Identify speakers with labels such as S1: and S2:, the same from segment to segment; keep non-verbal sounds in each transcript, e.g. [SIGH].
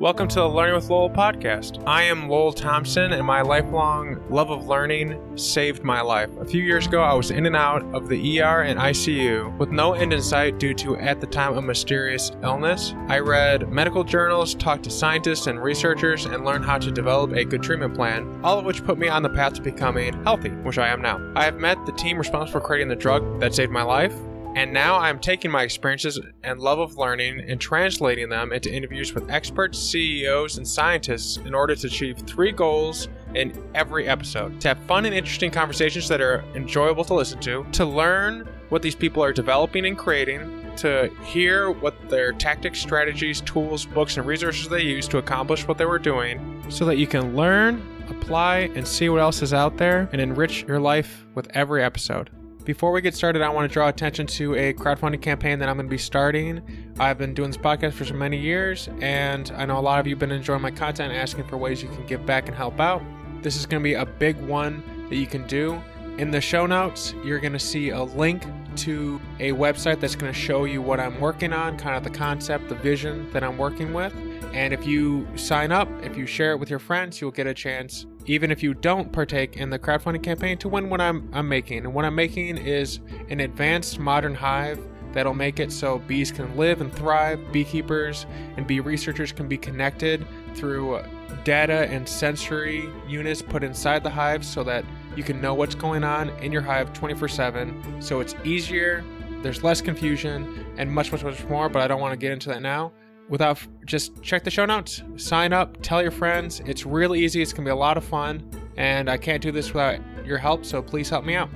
S1: Welcome to the Learning with Lowell podcast. I am Lowell Thompson, and my lifelong love of learning saved my life. A few years ago, I was in and out of the ER and ICU with no end in sight due to, at the time, a mysterious illness. I read medical journals, talked to scientists and researchers, and learned how to develop a good treatment plan, all of which put me on the path to becoming healthy, which I am now. I have met the team responsible for creating the drug that saved my life. And now I'm taking my experiences and love of learning and translating them into interviews with experts, CEOs, and scientists in order to achieve three goals in every episode to have fun and interesting conversations that are enjoyable to listen to, to learn what these people are developing and creating, to hear what their tactics, strategies, tools, books, and resources they use to accomplish what they were doing, so that you can learn, apply, and see what else is out there and enrich your life with every episode. Before we get started, I want to draw attention to a crowdfunding campaign that I'm going to be starting. I've been doing this podcast for so many years, and I know a lot of you have been enjoying my content, asking for ways you can give back and help out. This is going to be a big one that you can do. In the show notes, you're going to see a link to a website that's going to show you what I'm working on, kind of the concept, the vision that I'm working with. And if you sign up, if you share it with your friends, you'll get a chance, even if you don't partake in the crowdfunding campaign, to win what I'm, I'm making. And what I'm making is an advanced modern hive that'll make it so bees can live and thrive, beekeepers and bee researchers can be connected through data and sensory units put inside the hive so that you can know what's going on in your hive 24 7. So it's easier, there's less confusion, and much, much, much more, but I don't want to get into that now without just check the show notes, sign up, tell your friends. It's really easy. It's gonna be a lot of fun, and I can't do this without your help. So please help me out.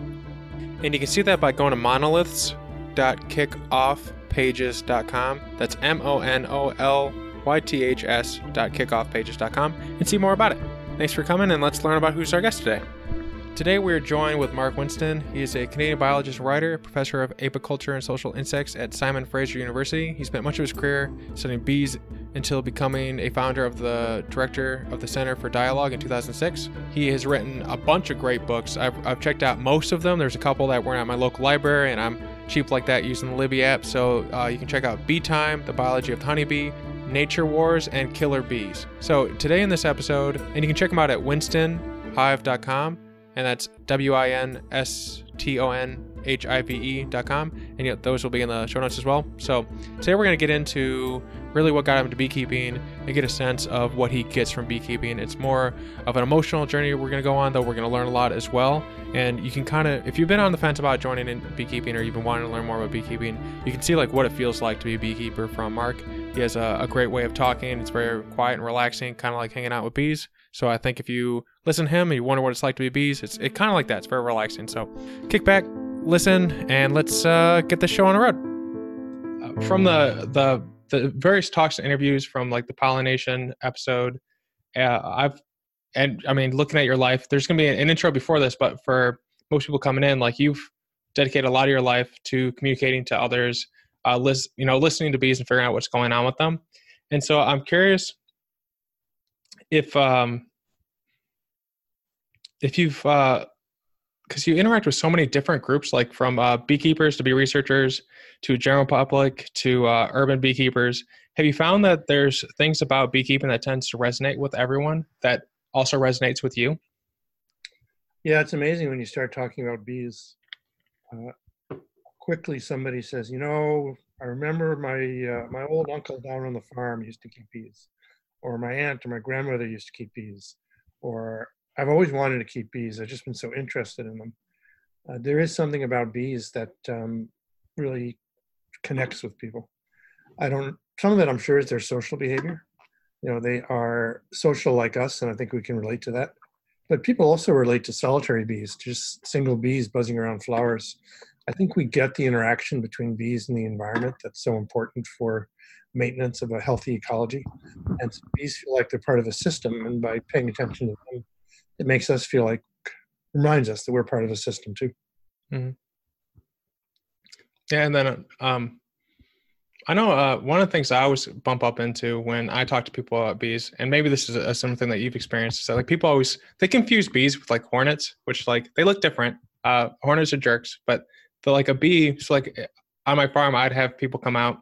S1: And you can see that by going to monolyths.kickoffpages.com. That's M O N O L Y T H S dot kickoffpages.com and see more about it. Thanks for coming, and let's learn about who's our guest today. Today we are joined with Mark Winston. He is a Canadian biologist writer, professor of apiculture and social insects at Simon Fraser University. He spent much of his career studying bees until becoming a founder of the director of the Center for Dialogue in 2006. He has written a bunch of great books. I've, I've checked out most of them. There's a couple that were at my local library, and I'm cheap like that using the Libby app. So uh, you can check out Bee Time, The Biology of the Honeybee, Nature Wars, and Killer Bees. So today in this episode, and you can check them out at winstonhive.com and that's W I N S T O N H I V E dot com. And those will be in the show notes as well. So today we're going to get into really what got him to beekeeping and get a sense of what he gets from beekeeping. It's more of an emotional journey we're going to go on, though we're going to learn a lot as well. And you can kind of, if you've been on the fence about joining in beekeeping or you've been wanting to learn more about beekeeping, you can see like what it feels like to be a beekeeper from Mark. He has a, a great way of talking. It's very quiet and relaxing, kind of like hanging out with bees. So I think if you listen to him and you wonder what it's like to be bees, it's it kind of like that. It's very relaxing. So kick back, listen, and let's uh, get the show on the road. Uh, from the the the various talks and interviews from like the pollination episode, uh, I've and I mean looking at your life, there's gonna be an, an intro before this, but for most people coming in, like you've dedicated a lot of your life to communicating to others, uh, list, you know, listening to bees and figuring out what's going on with them. And so I'm curious if um, if you've because uh, you interact with so many different groups, like from uh, beekeepers to bee researchers to general public to uh, urban beekeepers. Have you found that there's things about beekeeping that tends to resonate with everyone that also resonates with you?
S2: Yeah, it's amazing when you start talking about bees. Uh, quickly, somebody says, "You know, I remember my uh, my old uncle down on the farm used to keep bees, or my aunt or my grandmother used to keep bees, or I've always wanted to keep bees. I've just been so interested in them. Uh, there is something about bees that um, really connects with people. I don't. Some of it, I'm sure, is their social behavior. You know, they are social like us, and I think we can relate to that. But people also relate to solitary bees, just single bees buzzing around flowers. I think we get the interaction between bees and the environment that's so important for maintenance of a healthy ecology. And so bees feel like they're part of a system, and by paying attention to them, it makes us feel like reminds us that we're part of a system too. Mm-hmm.
S1: Yeah, and then um, I know uh, one of the things I always bump up into when I talk to people about bees, and maybe this is a, something that you've experienced, is that like people always they confuse bees with like hornets, which like they look different. Uh, hornets are jerks, but the like a bee. So like on my farm, I'd have people come out,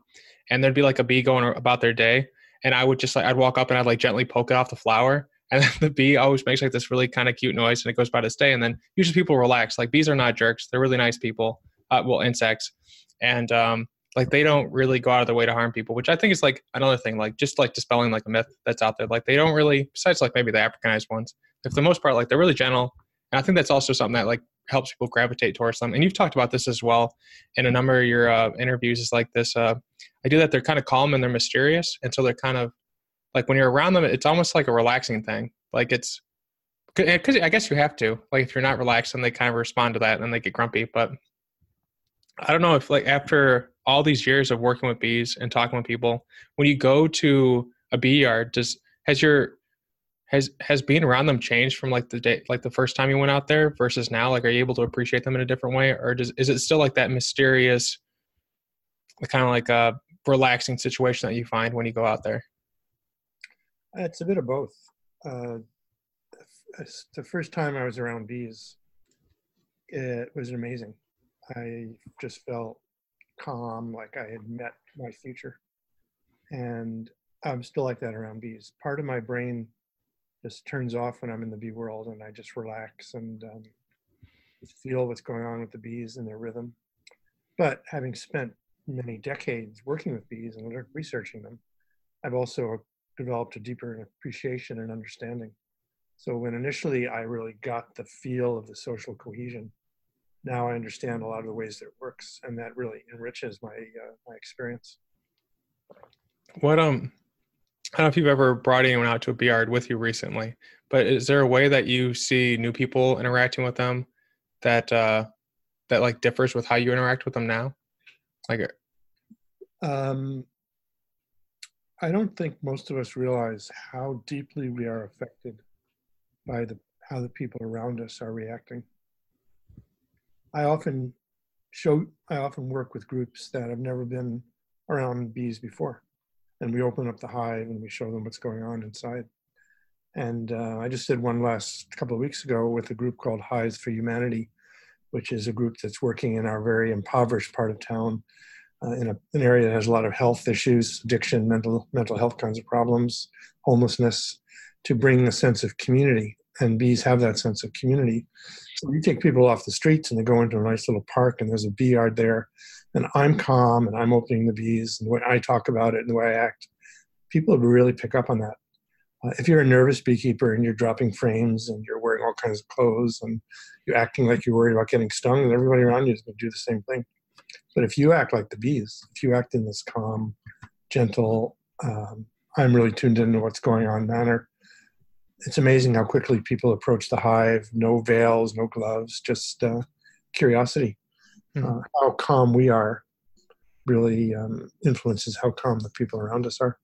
S1: and there'd be like a bee going about their day, and I would just like I'd walk up and I'd like gently poke it off the flower, [LAUGHS] and the bee always makes like this really kind of cute noise, and it goes by to stay. And then usually people relax. Like bees are not jerks; they're really nice people. Uh, well, insects, and um, like they don't really go out of their way to harm people, which I think is like another thing, like just like dispelling like a myth that's out there. Like they don't really, besides like maybe the Africanized ones, for the most part, like they're really gentle. And I think that's also something that like helps people gravitate towards them. And you've talked about this as well in a number of your uh, interviews. Is like this uh, idea that they're kind of calm and they're mysterious, and so they're kind of like when you're around them, it's almost like a relaxing thing. Like it's because I guess you have to. Like if you're not relaxed, then they kind of respond to that and they get grumpy. But I don't know if like after all these years of working with bees and talking with people, when you go to a bee yard, does has your has has being around them changed from like the day like the first time you went out there versus now? Like, are you able to appreciate them in a different way, or does is it still like that mysterious, kind of like a relaxing situation that you find when you go out there?
S2: It's a bit of both. Uh, the first time I was around bees, it was amazing. I just felt calm, like I had met my future. And I'm still like that around bees. Part of my brain just turns off when I'm in the bee world and I just relax and um, feel what's going on with the bees and their rhythm. But having spent many decades working with bees and researching them, I've also developed a deeper appreciation and understanding. So when initially I really got the feel of the social cohesion, now I understand a lot of the ways that it works, and that really enriches my uh, my experience.
S1: What um, I don't know if you've ever brought anyone out to a yard with you recently, but is there a way that you see new people interacting with them that uh, that like differs with how you interact with them now? Like, uh
S2: um, I don't think most of us realize how deeply we are affected by the how the people around us are reacting. I often show, I often work with groups that have never been around bees before. And we open up the hive and we show them what's going on inside. And uh, I just did one last couple of weeks ago with a group called Hives for Humanity, which is a group that's working in our very impoverished part of town, uh, in a, an area that has a lot of health issues, addiction, mental mental health kinds of problems, homelessness, to bring a sense of community and bees have that sense of community. So you take people off the streets and they go into a nice little park and there's a bee yard there, and I'm calm and I'm opening the bees and the way I talk about it and the way I act, people really pick up on that. Uh, if you're a nervous beekeeper and you're dropping frames and you're wearing all kinds of clothes and you're acting like you're worried about getting stung, and everybody around you is going to do the same thing. But if you act like the bees, if you act in this calm, gentle, um, I'm really tuned into what's going on manner, it's amazing how quickly people approach the hive. No veils, no gloves, just uh, curiosity. Mm-hmm. Uh, how calm we are really um, influences how calm the people around us are.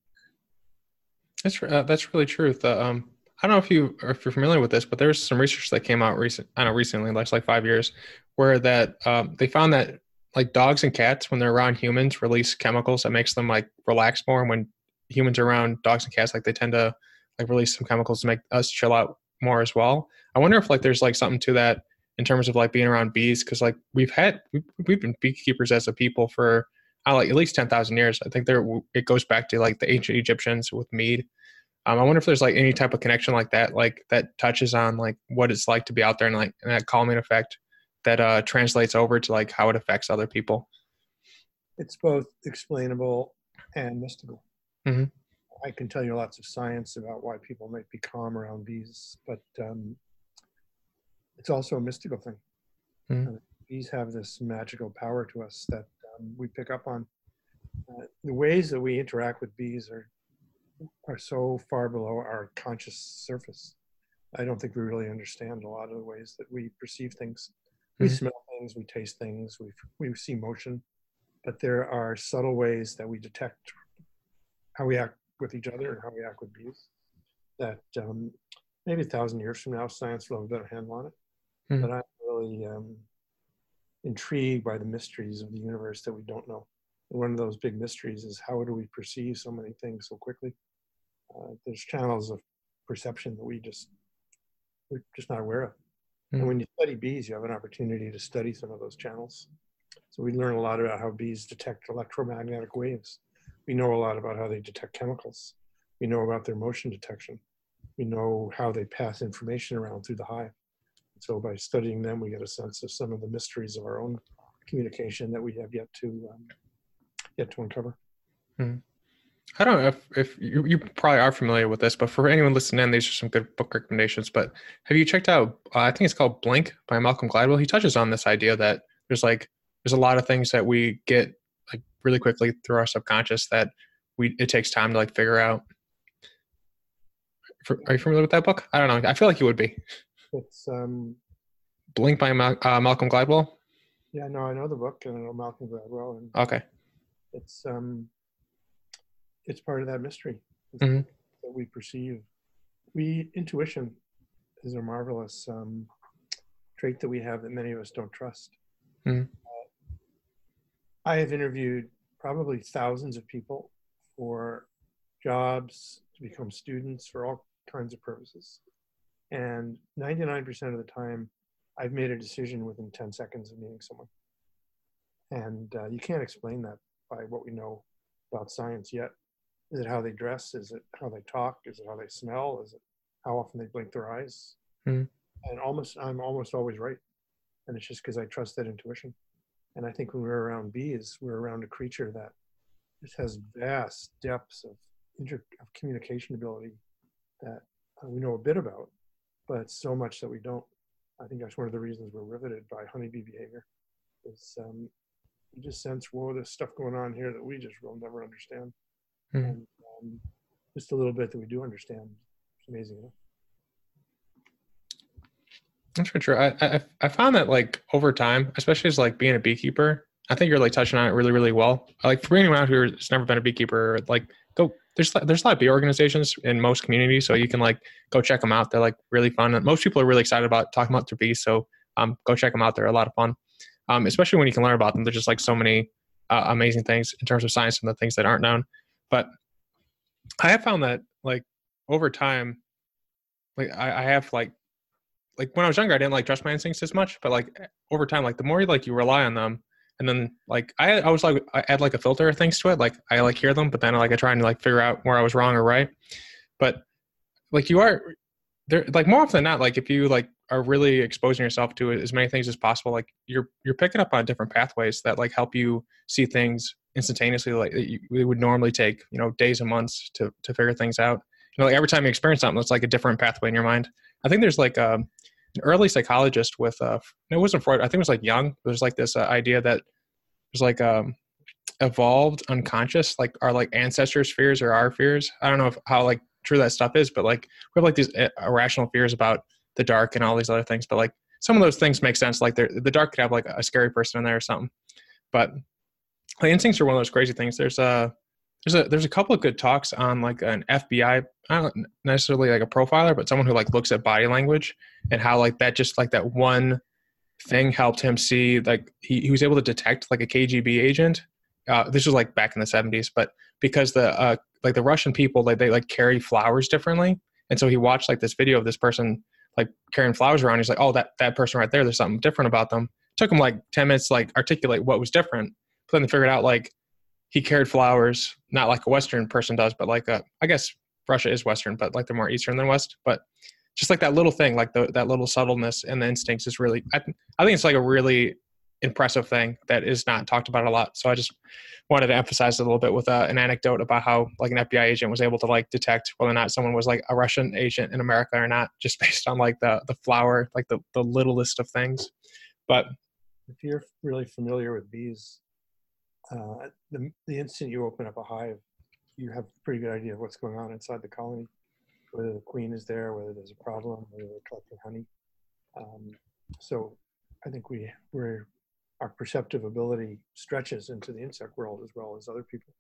S1: That's uh, that's really true. The, um, I don't know if you if you're familiar with this, but there's some research that came out recent. I don't know recently, last like five years, where that um, they found that like dogs and cats when they're around humans release chemicals that makes them like relax more. And when humans are around dogs and cats, like they tend to like release some chemicals to make us chill out more as well. I wonder if like there's like something to that in terms of like being around bees because like we've had we've been beekeepers as a people for uh, like at least ten thousand years. I think there it goes back to like the ancient Egyptians with mead. Um, I wonder if there's like any type of connection like that, like that touches on like what it's like to be out there and like and that calming effect that uh, translates over to like how it affects other people.
S2: It's both explainable and mystical. Mm-hmm. I can tell you lots of science about why people might be calm around bees, but um, it's also a mystical thing. Mm-hmm. Uh, bees have this magical power to us that um, we pick up on. Uh, the ways that we interact with bees are are so far below our conscious surface. I don't think we really understand a lot of the ways that we perceive things. Mm-hmm. We smell things, we taste things, we we see motion, but there are subtle ways that we detect how we act with each other and how we act with bees. That um, maybe a thousand years from now, science will have a better handle on it. Mm-hmm. But I'm really um, intrigued by the mysteries of the universe that we don't know. And one of those big mysteries is how do we perceive so many things so quickly? Uh, there's channels of perception that we just we're just not aware of. Mm-hmm. And hmm. when you study bees, you have an opportunity to study some of those channels. So we learn a lot about how bees detect electromagnetic waves we know a lot about how they detect chemicals. We know about their motion detection. We know how they pass information around through the hive. So by studying them, we get a sense of some of the mysteries of our own communication that we have yet to um, yet to uncover.
S1: Hmm. I don't know if, if you, you, probably are familiar with this, but for anyone listening in, these are some good book recommendations. But have you checked out? Uh, I think it's called Blink by Malcolm Gladwell. He touches on this idea that there's like there's a lot of things that we get really quickly through our subconscious that we it takes time to like figure out. For, are you familiar with that book? I don't know. I feel like you would be.
S2: It's um,
S1: Blink by Mal- uh, Malcolm Gladwell.
S2: Yeah, no, I know the book and I know Malcolm Gladwell. And
S1: okay.
S2: It's um, it's part of that mystery
S1: mm-hmm.
S2: that we perceive. We intuition is a marvelous um, trait that we have that many of us don't trust.
S1: Mm-hmm.
S2: I have interviewed probably thousands of people for jobs, to become students, for all kinds of purposes. And 99% of the time, I've made a decision within 10 seconds of meeting someone. And uh, you can't explain that by what we know about science yet. Is it how they dress? Is it how they talk? Is it how they smell? Is it how often they blink their eyes?
S1: Mm.
S2: And almost, I'm almost always right. And it's just because I trust that intuition. And I think when we're around bees, we're around a creature that just has vast depths of, inter- of communication ability that uh, we know a bit about, but so much that we don't. I think that's one of the reasons we're riveted by honeybee behavior. Is um, you just sense, whoa, there's stuff going on here that we just will never understand.
S1: Mm.
S2: And um, just a little bit that we do understand. It's amazing. Enough.
S1: That's for true. I, I I found that like over time, especially as like being a beekeeper, I think you're like touching on it really really well. Like for anyone out who has never been a beekeeper, like go there's there's a lot of bee organizations in most communities, so you can like go check them out. They're like really fun. And most people are really excited about talking about their bees, so um go check them out. They're a lot of fun, um especially when you can learn about them. There's just like so many uh, amazing things in terms of science and the things that aren't known. But I have found that like over time, like I, I have like like when I was younger, I didn't like trust my instincts as much, but like over time, like the more you like you rely on them, and then like I I was like I add like a filter of things to it. Like I like hear them, but then like I try and like figure out where I was wrong or right. But like you are there, like more often than not, like if you like are really exposing yourself to as many things as possible, like you're you're picking up on different pathways that like help you see things instantaneously, like you, it would normally take you know days and months to to figure things out. You know, like every time you experience something, it's like a different pathway in your mind. I think there's like um, early psychologist with uh, it wasn't Freud. I think it was like Jung. There's like this uh, idea that there's like um, evolved unconscious, like our like ancestors' fears or our fears. I don't know if, how like true that stuff is, but like we have like these uh, irrational fears about the dark and all these other things. But like some of those things make sense. Like the dark could have like a scary person in there or something. But like instincts are one of those crazy things. There's a there's a there's a couple of good talks on like an FBI, not necessarily like a profiler, but someone who like looks at body language and how like that just like that one thing helped him see like he, he was able to detect like a KGB agent. Uh, this was like back in the 70s, but because the uh, like the Russian people like they like carry flowers differently, and so he watched like this video of this person like carrying flowers around. He's like, oh that that person right there, there's something different about them. It took him like 10 minutes to like articulate what was different, but then they figured out like he carried flowers, not like a Western person does, but like a, I guess Russia is Western, but like they're more Eastern than West. But just like that little thing, like the, that little subtleness and the instincts is really, I, I think it's like a really impressive thing that is not talked about a lot. So I just wanted to emphasize a little bit with uh, an anecdote about how like an FBI agent was able to like detect whether or not someone was like a Russian agent in America or not, just [LAUGHS] based on like the the flower, like the the littlest of things. But
S2: if you're really familiar with bees, uh, the, the instant you open up a hive, you have a pretty good idea of what's going on inside the colony, whether the queen is there, whether there's a problem, whether they're collecting honey. Um, so I think we we're our perceptive ability stretches into the insect world as well as other people.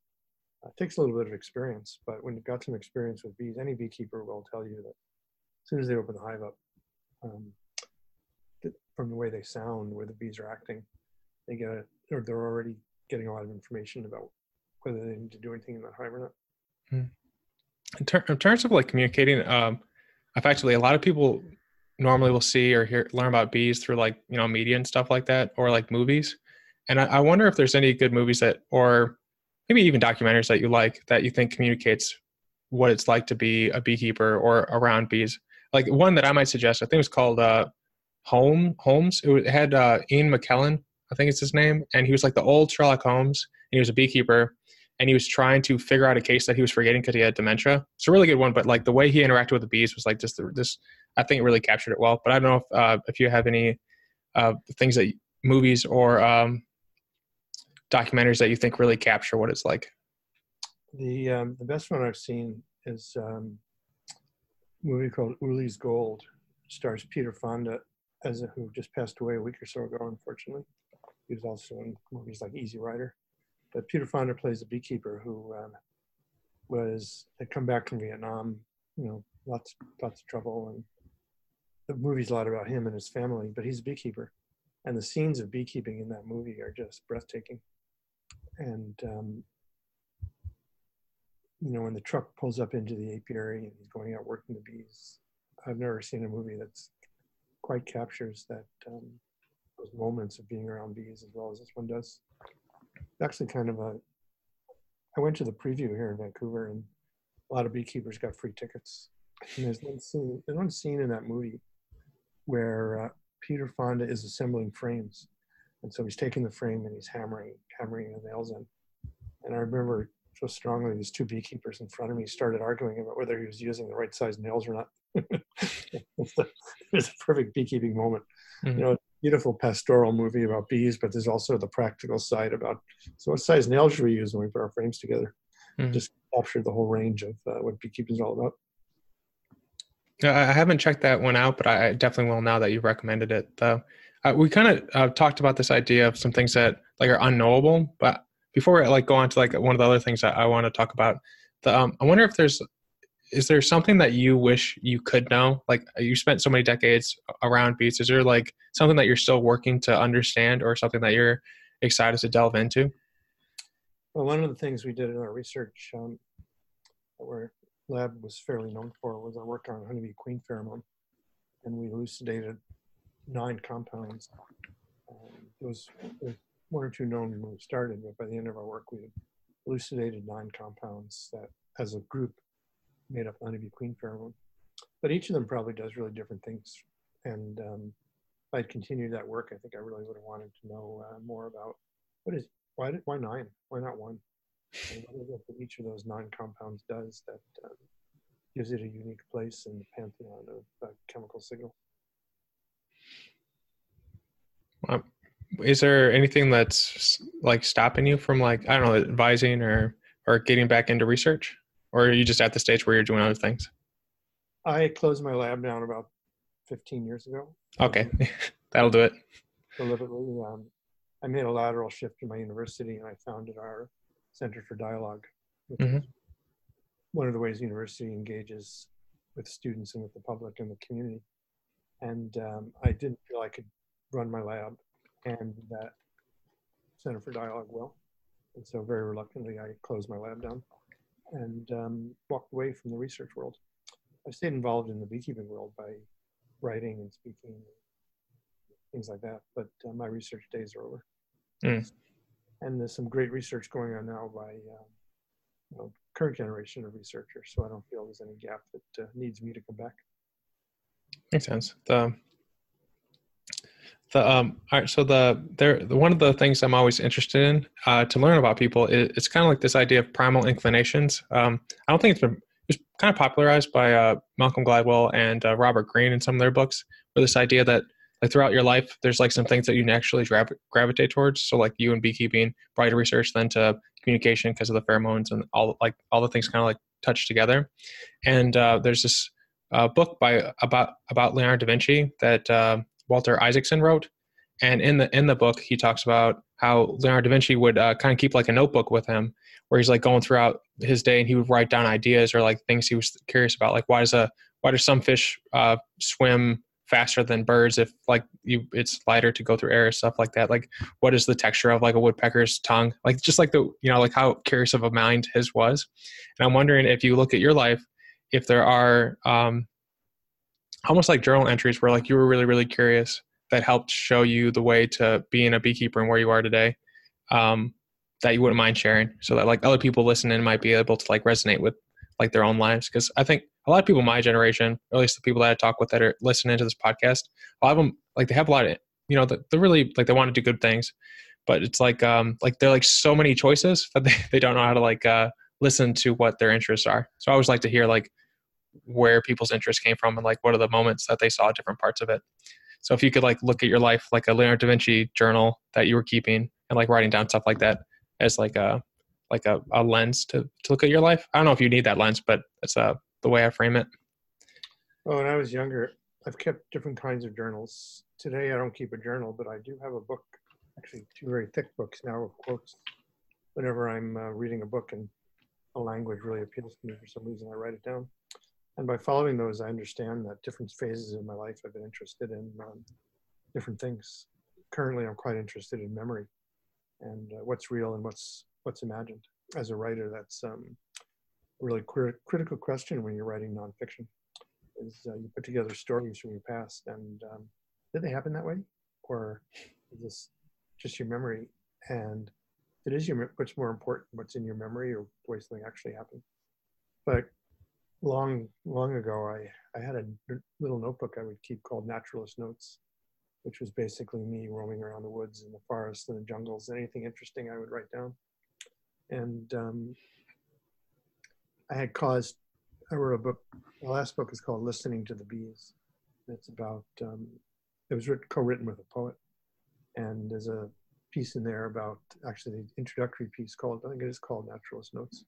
S2: Uh, it takes a little bit of experience, but when you've got some experience with bees, any beekeeper will tell you that as soon as they open the hive up, um, from the way they sound, where the bees are acting, they get a, or they're already getting a lot of information about whether they need to do anything in that hive or not.
S1: Hmm. In, ter- in, terms of like communicating, um, effectively, a lot of people normally will see or hear learn about bees through like you know media and stuff like that, or like movies. And I, I wonder if there's any good movies that, or maybe even documentaries that you like that you think communicates what it's like to be a beekeeper or around bees. Like one that I might suggest, I think it was called uh, Home Homes. It had uh, Ian McKellen, I think it's his name, and he was like the old Sherlock Holmes. And he was a beekeeper, and he was trying to figure out a case that he was forgetting because he had dementia. It's a really good one, but like the way he interacted with the bees was like just this. I think it really captured it well. But I don't know if uh, if you have any uh, things that movies or um, documentaries that you think really capture what it's like.
S2: The um, the best one I've seen is um, a movie called Ulee's Gold. It stars Peter Fonda as a, who just passed away a week or so ago, unfortunately. He was also in movies like Easy Rider. But Peter Fonda plays a beekeeper who um, was had come back from Vietnam, you know, lots lots of trouble, and the movie's a lot about him and his family. But he's a beekeeper, and the scenes of beekeeping in that movie are just breathtaking. And um, you know, when the truck pulls up into the apiary and he's going out working the bees, I've never seen a movie that's quite captures that um, those moments of being around bees as well as this one does. Actually, kind of a. I went to the preview here in Vancouver, and a lot of beekeepers got free tickets. And there's one scene. There's one scene in that movie where uh, Peter Fonda is assembling frames, and so he's taking the frame and he's hammering, hammering the nails in. And I remember so strongly these two beekeepers in front of me started arguing about whether he was using the right size nails or not. [LAUGHS] it's, a perfect beekeeping moment. Mm-hmm. You know, beautiful pastoral movie about bees, but there's also the practical side about so what size nails should we use when we put our frames together? Mm-hmm. Just capture the whole range of uh, what beekeeping is all about.
S1: I haven't checked that one out, but I definitely will now that you've recommended it. Though uh, we kind of uh, talked about this idea of some things that like are unknowable, but before we like go on to like one of the other things that I want to talk about, the um, I wonder if there's is there something that you wish you could know? Like you spent so many decades around bees. Is there like something that you're still working to understand, or something that you're excited to delve into?
S2: Well, one of the things we did in our research, um, our lab was fairly known for, was our work on honeybee queen pheromone, and we elucidated nine compounds. Um, there was one or two known when we started, but by the end of our work, we had elucidated nine compounds that, as a group, made up honeybee queen pheromone. But each of them probably does really different things. And um, if I'd continued that work, I think I really would have wanted to know uh, more about what is why did, why nine? Why not one? And what is it that each of those nine compounds does that um, gives it a unique place in the pantheon of uh, chemical signal?
S1: Um, is there anything that's like stopping you from like I don't know advising or or getting back into research? Or are you just at the stage where you're doing other things?
S2: I closed my lab down about 15 years ago.
S1: Okay, [LAUGHS] that'll do it.
S2: Deliberately, um, I made a lateral shift in my university, and I founded our Center for Dialogue, which mm-hmm. is one of the ways the university engages with students and with the public and the community. And um, I didn't feel I could run my lab and that Center for Dialogue well, and so very reluctantly I closed my lab down and um, walked away from the research world. I stayed involved in the beekeeping world by writing and speaking, things like that. But uh, my research days are over. Mm. And there's some great research going on now by uh, you know, current generation of researchers. So I don't feel there's any gap that uh, needs me to come back.
S1: Makes sense. The the um all right so the there the, one of the things i'm always interested in uh, to learn about people is it's kind of like this idea of primal inclinations. Um i don't think it's been it's kind of popularized by uh, malcolm gladwell and uh, robert greene in some of their books where this idea that like throughout your life there's like some things that you naturally gra- gravitate towards. So like you and beekeeping brought research then to communication because of the pheromones and all like all the things kind of like touch together. And uh, there's this uh, book by about about leonardo da vinci that uh, Walter Isaacson wrote. And in the in the book, he talks about how Leonardo da Vinci would uh, kind of keep like a notebook with him, where he's like going throughout his day, and he would write down ideas or like things he was curious about, like why does a why do some fish uh, swim faster than birds if like you it's lighter to go through air stuff like that? Like what is the texture of like a woodpecker's tongue? Like just like the you know like how curious of a mind his was. And i'm wondering if you look at your life if there are um almost like journal entries where like you were really really curious that helped show you the way to being a beekeeper and where you are today um, that you wouldn't mind sharing so that like other people listening might be able to like resonate with like their own lives because I think a lot of people my generation, or at least the people that I talk with that are listening to this podcast, a lot of them like they have a lot of you know they're really like they want to do good things, but it's like um like they're like so many choices [LAUGHS] that they, they don't know how to like uh listen to what their interests are. So I always like to hear like where people's interests came from and like what are the moments that they saw different parts of it. So if you could like look at your life like a Leonardo da Vinci journal that you were keeping and like writing down stuff like that as like a like a, a lens to, to look at your life. I don't know if you need that lens, but that's uh, the way I frame it.
S2: Well, when I was younger, I've kept different kinds of journals. Today, I don't keep a journal, but I do have a book, actually, two very thick books now of quotes. Whenever I'm uh, reading a book and a language really appeals to me for some reason, I write it down. And by following those, I understand that different phases of my life I've been interested in um, different things. Currently, I'm quite interested in memory and uh, what's real and what's what's imagined. As a writer, that's um, a really critical question when you're writing nonfiction. Is uh, you put together stories from your past, and um, did they happen that way, or is this just your memory? And it is your what's more important, what's in your memory, or the way something actually happened. But long, long ago, I I had a little notebook I would keep called Naturalist Notes, which was basically me roaming around the woods and the forests and the jungles. Anything interesting, I would write down and um, I had caused. I wrote a book. The last book is called "Listening to the Bees." It's about. Um, it was written, co-written with a poet, and there's a piece in there about actually the introductory piece called. I think it is called "Naturalist Notes,"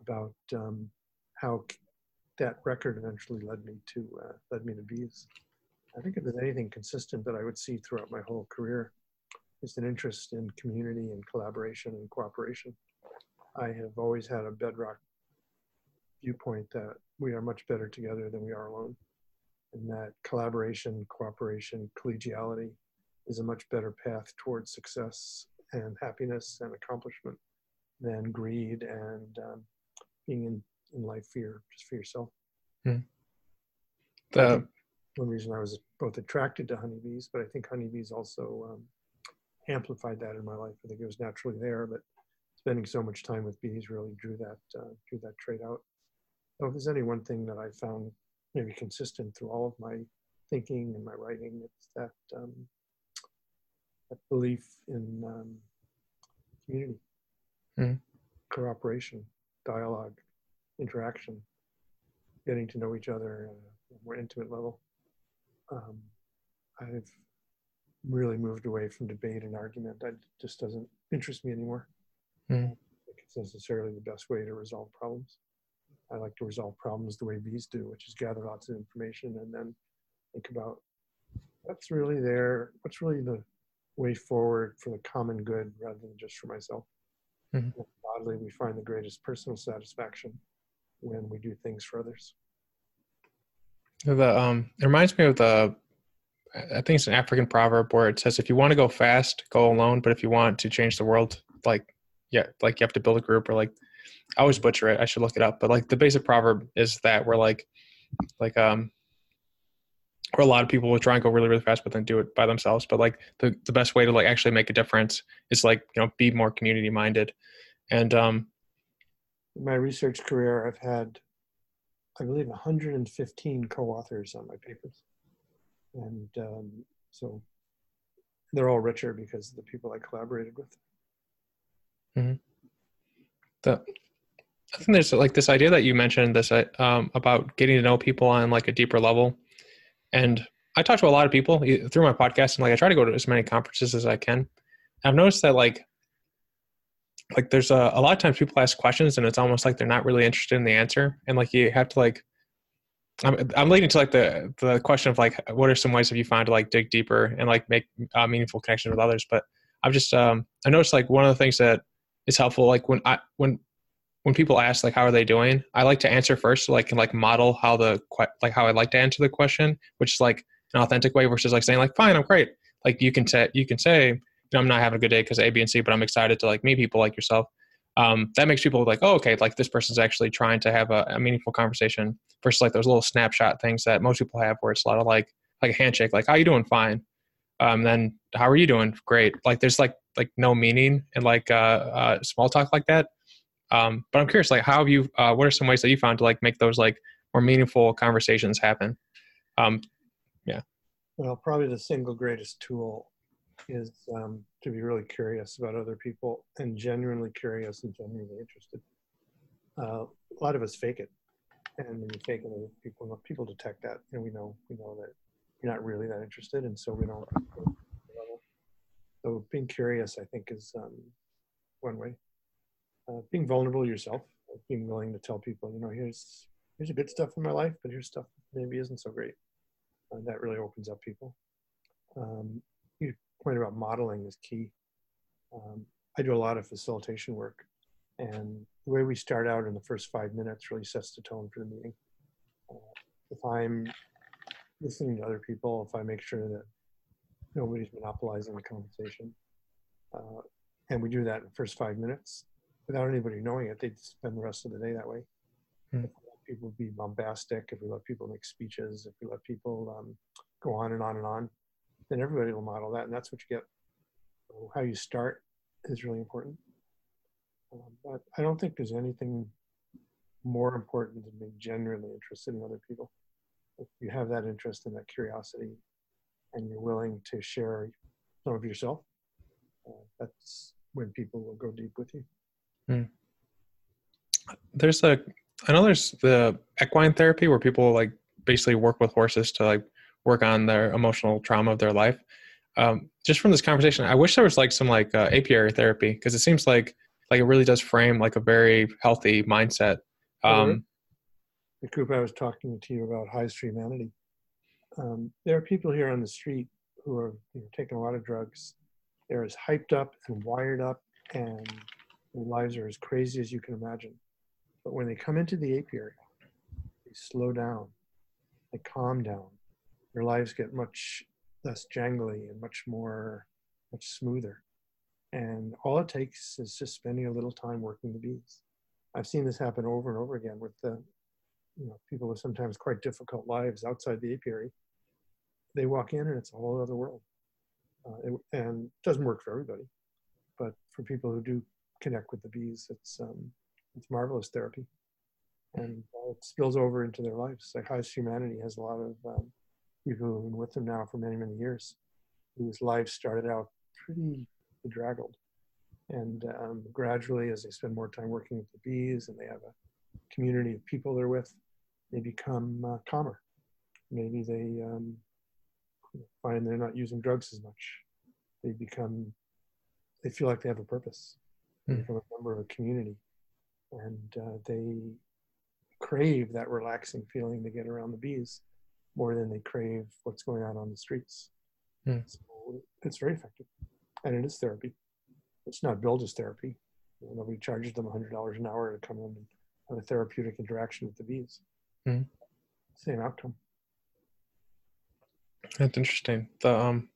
S2: about um, how that record eventually led me to uh, led me to bees. I think if there's anything consistent that I would see throughout my whole career, is an interest in community and collaboration and cooperation. I have always had a bedrock viewpoint that we are much better together than we are alone, and that collaboration, cooperation, collegiality is a much better path towards success and happiness and accomplishment than greed and um, being in, in life fear just for yourself. Hmm. The, one reason I was both attracted to honeybees, but I think honeybees also um, amplified that in my life. I think it was naturally there, but spending so much time with bees really drew that uh, drew that trait out. So if there's any one thing that I found maybe consistent through all of my thinking and my writing, it's that um, that belief in um, community, mm. cooperation, dialogue, interaction, getting to know each other at a more intimate level. Um, I've really moved away from debate and argument. That just doesn't interest me anymore. Mm. It's necessarily the best way to resolve problems. I like to resolve problems the way bees do, which is gather lots of information and then think about what's really there, what's really the way forward for the common good rather than just for myself. Mm-hmm. Oddly, we find the greatest personal satisfaction when we do things for others.
S1: The um, it reminds me of the, I think it's an African proverb where it says, "If you want to go fast, go alone. But if you want to change the world, like yeah, like you have to build a group or like I always butcher it. I should look it up. But like the basic proverb is that we're like like um where a lot of people will try and go really really fast but then do it by themselves but like the, the best way to like actually make a difference is like you know be more community minded and um
S2: my research career i've had i believe 115 co-authors on my papers and um, so they're all richer because of the people i collaborated with
S1: Mm-hmm. The, I think there's like this idea that you mentioned this uh, um, about getting to know people on like a deeper level, and I talk to a lot of people through my podcast, and like I try to go to as many conferences as I can. I've noticed that like like there's a, a lot of times people ask questions and it's almost like they're not really interested in the answer, and like you have to like I'm, I'm leading to like the the question of like what are some ways have you found to like dig deeper and like make uh, meaningful connections with others but i've just um i noticed like one of the things that is helpful. Like when I when when people ask like how are they doing, I like to answer first, so like and like model how the like how I like to answer the question, which is like an authentic way versus like saying like fine, I'm great. Like you can say you can say I'm not having a good day because A, B, and C, but I'm excited to like meet people like yourself. Um, that makes people like, oh, okay, like this person's actually trying to have a, a, meaningful conversation versus like those little snapshot things that most people have where it's a lot of like like a handshake, like how you doing? Fine. Um, then how are you doing? Great. Like there's like like no meaning and like uh, uh, small talk like that. Um, but I'm curious, like, how have you? Uh, what are some ways that you found to like make those like more meaningful conversations happen? Um, yeah.
S2: Well, probably the single greatest tool is um, to be really curious about other people and genuinely curious and genuinely interested. Uh, a lot of us fake it, and when you fake it, people people detect that, and we know we know that you're not really that interested, and so we don't. So being curious, I think, is um, one way. Uh, being vulnerable yourself, being willing to tell people, you know, here's here's a good stuff in my life, but here's stuff maybe isn't so great. Uh, that really opens up people. Um, point about modeling is key. Um, I do a lot of facilitation work, and the way we start out in the first five minutes really sets the tone for the meeting. Uh, if I'm listening to other people, if I make sure that nobody's monopolizing the conversation, uh, and we do that in the first five minutes without anybody knowing it, they'd spend the rest of the day that way. Hmm. If we let people be bombastic, if we let people make speeches, if we let people um, go on and on and on, then everybody will model that, and that's what you get. So how you start is really important. Um, but I don't think there's anything more important than being genuinely interested in other people. If you have that interest and that curiosity, and you're willing to share some of yourself, uh, that's when people will go deep with you. Mm.
S1: There's a, I know there's the equine therapy where people like basically work with horses to like work on their emotional trauma of their life. Um, just from this conversation, I wish there was like some like uh, apiary therapy because it seems like like it really does frame like a very healthy mindset. Um,
S2: the group I was talking to you about, Hives for Humanity. Um, there are people here on the street who are you know, taking a lot of drugs. They're as hyped up and wired up, and their lives are as crazy as you can imagine. But when they come into the apiary, they slow down, they calm down. Their lives get much less jangly and much more, much smoother. And all it takes is just spending a little time working the bees. I've seen this happen over and over again with the, you know, people with sometimes quite difficult lives outside the apiary. They walk in and it's a whole other world. Uh, it, and it doesn't work for everybody, but for people who do connect with the bees, it's um, it's marvelous therapy, and uh, it spills over into their lives. Like Hives Humanity has a lot of um, people who've been with them now for many many years, whose lives started out pretty bedraggled. And um, gradually, as they spend more time working with the bees and they have a community of people they're with, they become uh, calmer. Maybe they um, find they're not using drugs as much. They become, they feel like they have a purpose. They mm. become a member of a community. And uh, they crave that relaxing feeling they get around the bees more than they crave what's going on on the streets. Mm. So it's very effective and it is therapy. It's not billed as therapy. You know, nobody charges them $100 an hour to come in and have a therapeutic interaction with the bees. Mm-hmm. Same outcome.
S1: That's interesting. The um,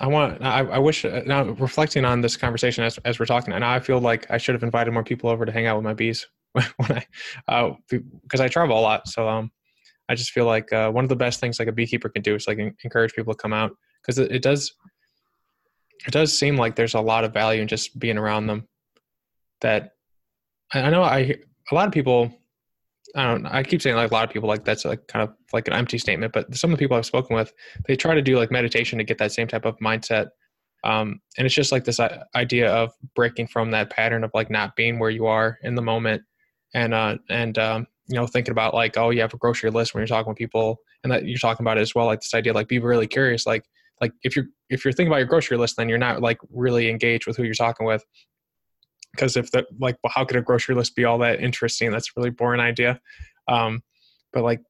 S1: I want. I, I wish. Uh, now reflecting on this conversation as as we're talking, and I feel like I should have invited more people over to hang out with my bees [LAUGHS] when I, uh, because I travel a lot. So um, I just feel like uh, one of the best things like a beekeeper can do is like encourage people to come out because it, it does it does seem like there's a lot of value in just being around them. That i know i a lot of people i don't i keep saying like a lot of people like that's like kind of like an empty statement but some of the people i've spoken with they try to do like meditation to get that same type of mindset. Um, and it's just like this idea of breaking from that pattern of like not being where you are in the moment. And uh and um you know thinking about like oh you have a grocery list when you're talking with people and that you're talking about it as well like this idea like be really curious like like if you're if you're thinking about your grocery list then you're not like really engaged with who you're talking with. Because if the like well, how could a grocery list be all that interesting? That's a really boring idea. Um but like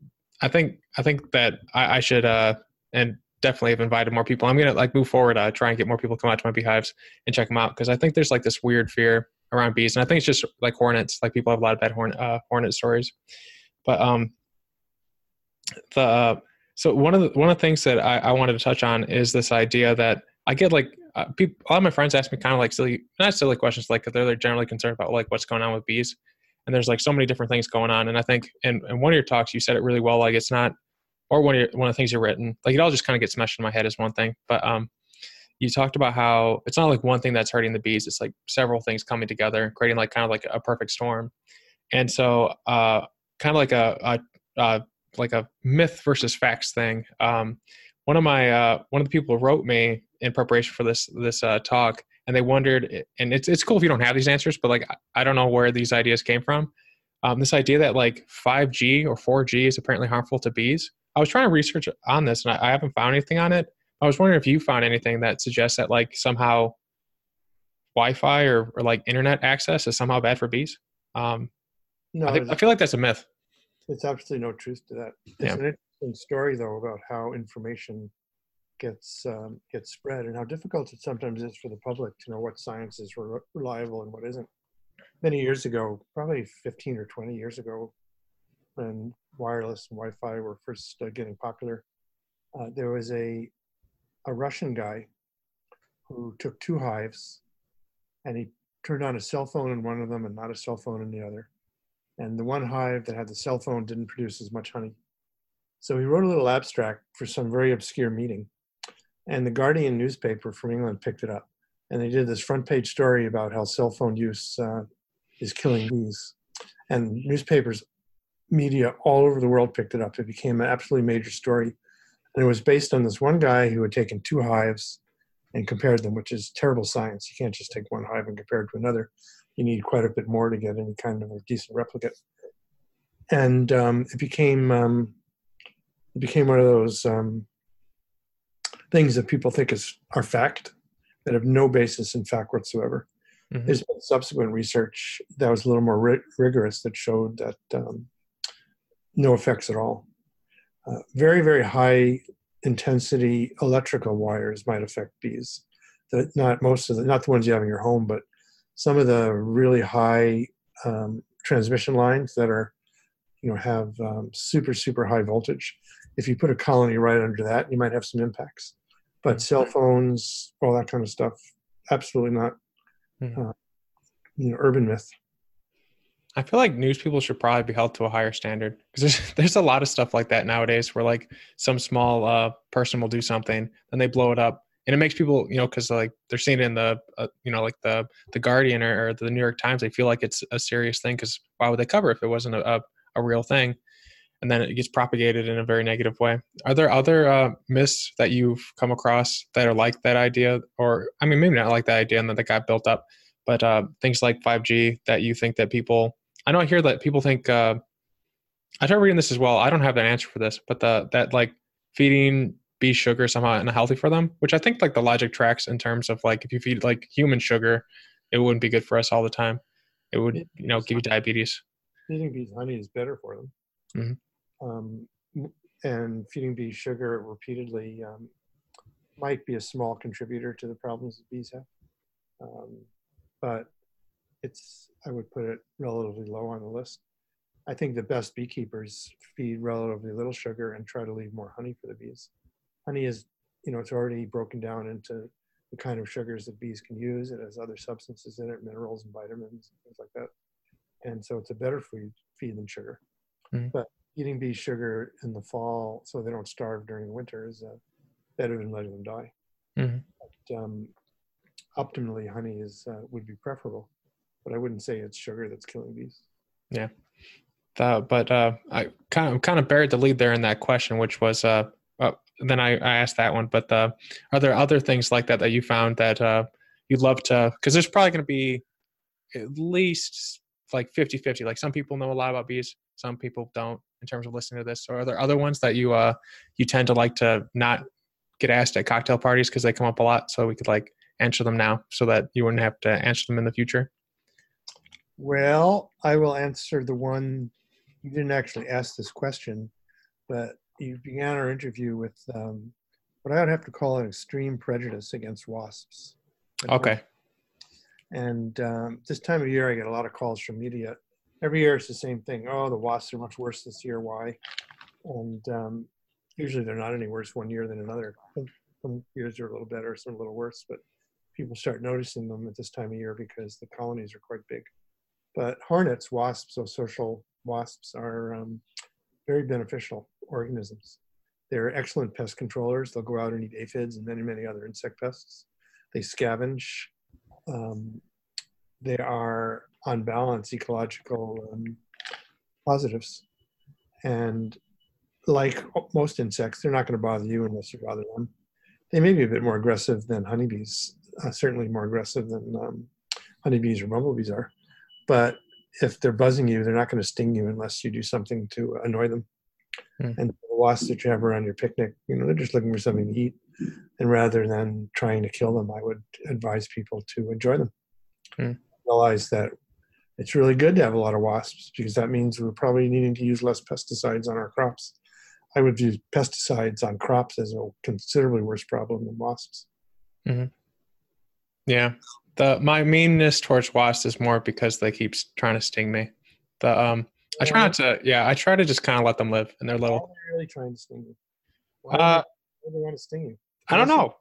S1: i think i think that i, I should uh and definitely have invited more people. I'm gonna like move forward uh try and get more people to come out to my beehives and check them out because i think there's like this weird fear around bees and i think it's just like hornets like people have a lot of bad hornet uh, hornet stories but um the uh, so one of the one of the things that I, I wanted to touch on is this idea that I get like uh, people, a lot of my friends ask me kind of like silly, not silly questions, like they're, they're generally concerned about like what's going on with bees, and there's like so many different things going on. And I think in, in one of your talks you said it really well. Like it's not, or one of your, one of the things you've written, like it all just kind of gets meshed in my head as one thing. But um, you talked about how it's not like one thing that's hurting the bees; it's like several things coming together, creating like kind of like a perfect storm. And so, uh, kind of like a, a uh, like a myth versus facts thing. Um, one of my uh, one of the people wrote me in preparation for this this uh, talk, and they wondered, and it's it's cool if you don't have these answers, but like I don't know where these ideas came from. Um, this idea that like 5G or 4G is apparently harmful to bees. I was trying to research on this, and I, I haven't found anything on it. I was wondering if you found anything that suggests that like somehow Wi-Fi or, or like internet access is somehow bad for bees. Um, no, I, think, I feel like that's a myth.
S2: It's absolutely no truth to that. It's
S1: yeah.
S2: an interesting story though about how information gets um, gets spread and how difficult it sometimes is for the public to know what science is re- reliable and what isn't. Many years ago, probably 15 or 20 years ago, when wireless and Wi-Fi were first uh, getting popular, uh, there was a a Russian guy who took two hives and he turned on a cell phone in one of them and not a cell phone in the other. And the one hive that had the cell phone didn't produce as much honey. So he wrote a little abstract for some very obscure meeting. And the Guardian newspaper from England picked it up. And they did this front page story about how cell phone use uh, is killing bees. And newspapers, media all over the world picked it up. It became an absolutely major story. And it was based on this one guy who had taken two hives and compared them, which is terrible science. You can't just take one hive and compare it to another. You need quite a bit more to get any kind of a decent replicate. And um, it became um, it became one of those um, things that people think is are fact that have no basis in fact whatsoever. Mm-hmm. There's been subsequent research that was a little more ri- rigorous that showed that um, no effects at all. Uh, very very high intensity electrical wires might affect bees. That not most of the not the ones you have in your home, but some of the really high um, transmission lines that are you know have um, super super high voltage. If you put a colony right under that, you might have some impacts. But mm-hmm. cell phones, all that kind of stuff, absolutely not. Mm-hmm. Uh, you know, urban myth.
S1: I feel like news people should probably be held to a higher standard because there's [LAUGHS] there's a lot of stuff like that nowadays where like some small uh, person will do something and they blow it up and it makes people you know because like they're seeing it in the uh, you know like the the Guardian or, or, the New York Times they feel like it's a serious thing because why would they cover if it wasn't a, a, a, real thing and then it gets propagated in a very negative way. Are there other uh, myths that you've come across that are like that idea or I mean maybe not like that idea and that got built up but uh, things like 5G that you think that people I know I hear that people think uh, I tried reading this as well. I don't have an answer for this, but the that like feeding bees sugar somehow unhealthy for them, which I think like the logic tracks in terms of like if you feed like human sugar, it wouldn't be good for us all the time. It would you know give you diabetes.
S2: Feeding bees honey is better for them. Mm-hmm. Um, and feeding bees sugar repeatedly um, might be a small contributor to the problems that bees have. Um, but it's I would put it relatively low on the list. I think the best beekeepers feed relatively little sugar and try to leave more honey for the bees. Honey is, you know, it's already broken down into the kind of sugars that bees can use. It has other substances in it, minerals and vitamins and things like that. And so it's a better food feed than sugar. Mm-hmm. But eating bees sugar in the fall so they don't starve during the winter is uh, better than letting them die. Mm-hmm. But, um, optimally, honey is uh, would be preferable but I wouldn't say it's sugar that's killing bees.
S1: Yeah. Uh, but uh, I kind of kind of buried the lead there in that question, which was uh, uh then I, I asked that one. But uh, are there other things like that that you found that uh, you'd love to? Because there's probably going to be at least like 50 50. Like some people know a lot about bees, some people don't in terms of listening to this. So are there other ones that you uh you tend to like to not get asked at cocktail parties because they come up a lot? So we could like answer them now so that you wouldn't have to answer them in the future.
S2: Well, I will answer the one you didn't actually ask this question, but you began our interview with um, what I would have to call an extreme prejudice against wasps.
S1: Okay.
S2: And um, this time of year, I get a lot of calls from media. Every year, it's the same thing. Oh, the wasps are much worse this year. Why? And um, usually, they're not any worse one year than another. Some years are a little better, some a little worse, but people start noticing them at this time of year because the colonies are quite big. But hornets, wasps, so social wasps are um, very beneficial organisms. They're excellent pest controllers. They'll go out and eat aphids and many, many other insect pests. they scavenge. Um, they are on balance ecological um, positives, and like most insects, they're not going to bother you unless you bother them. They may be a bit more aggressive than honeybees, uh, certainly more aggressive than um, honeybees or bumblebees are. But if they're buzzing you, they're not going to sting you unless you do something to annoy them. Hmm. And the wasps that you have around your picnic, you know, they're just looking for something to eat. And rather than trying to kill them, I would advise people to enjoy them. Hmm. Realize that it's really good to have a lot of wasps because that means we're probably needing to use less pesticides on our crops. I would view pesticides on crops as a considerably worse problem than wasps.
S1: Mm-hmm. Yeah, the my meanness towards wasps is more because they keep trying to sting me. The um, I try not to. Yeah, I try to just kind of let them live in their little.
S2: Why are they really trying to sting you? Why uh, do they want to sting you?
S1: I don't know.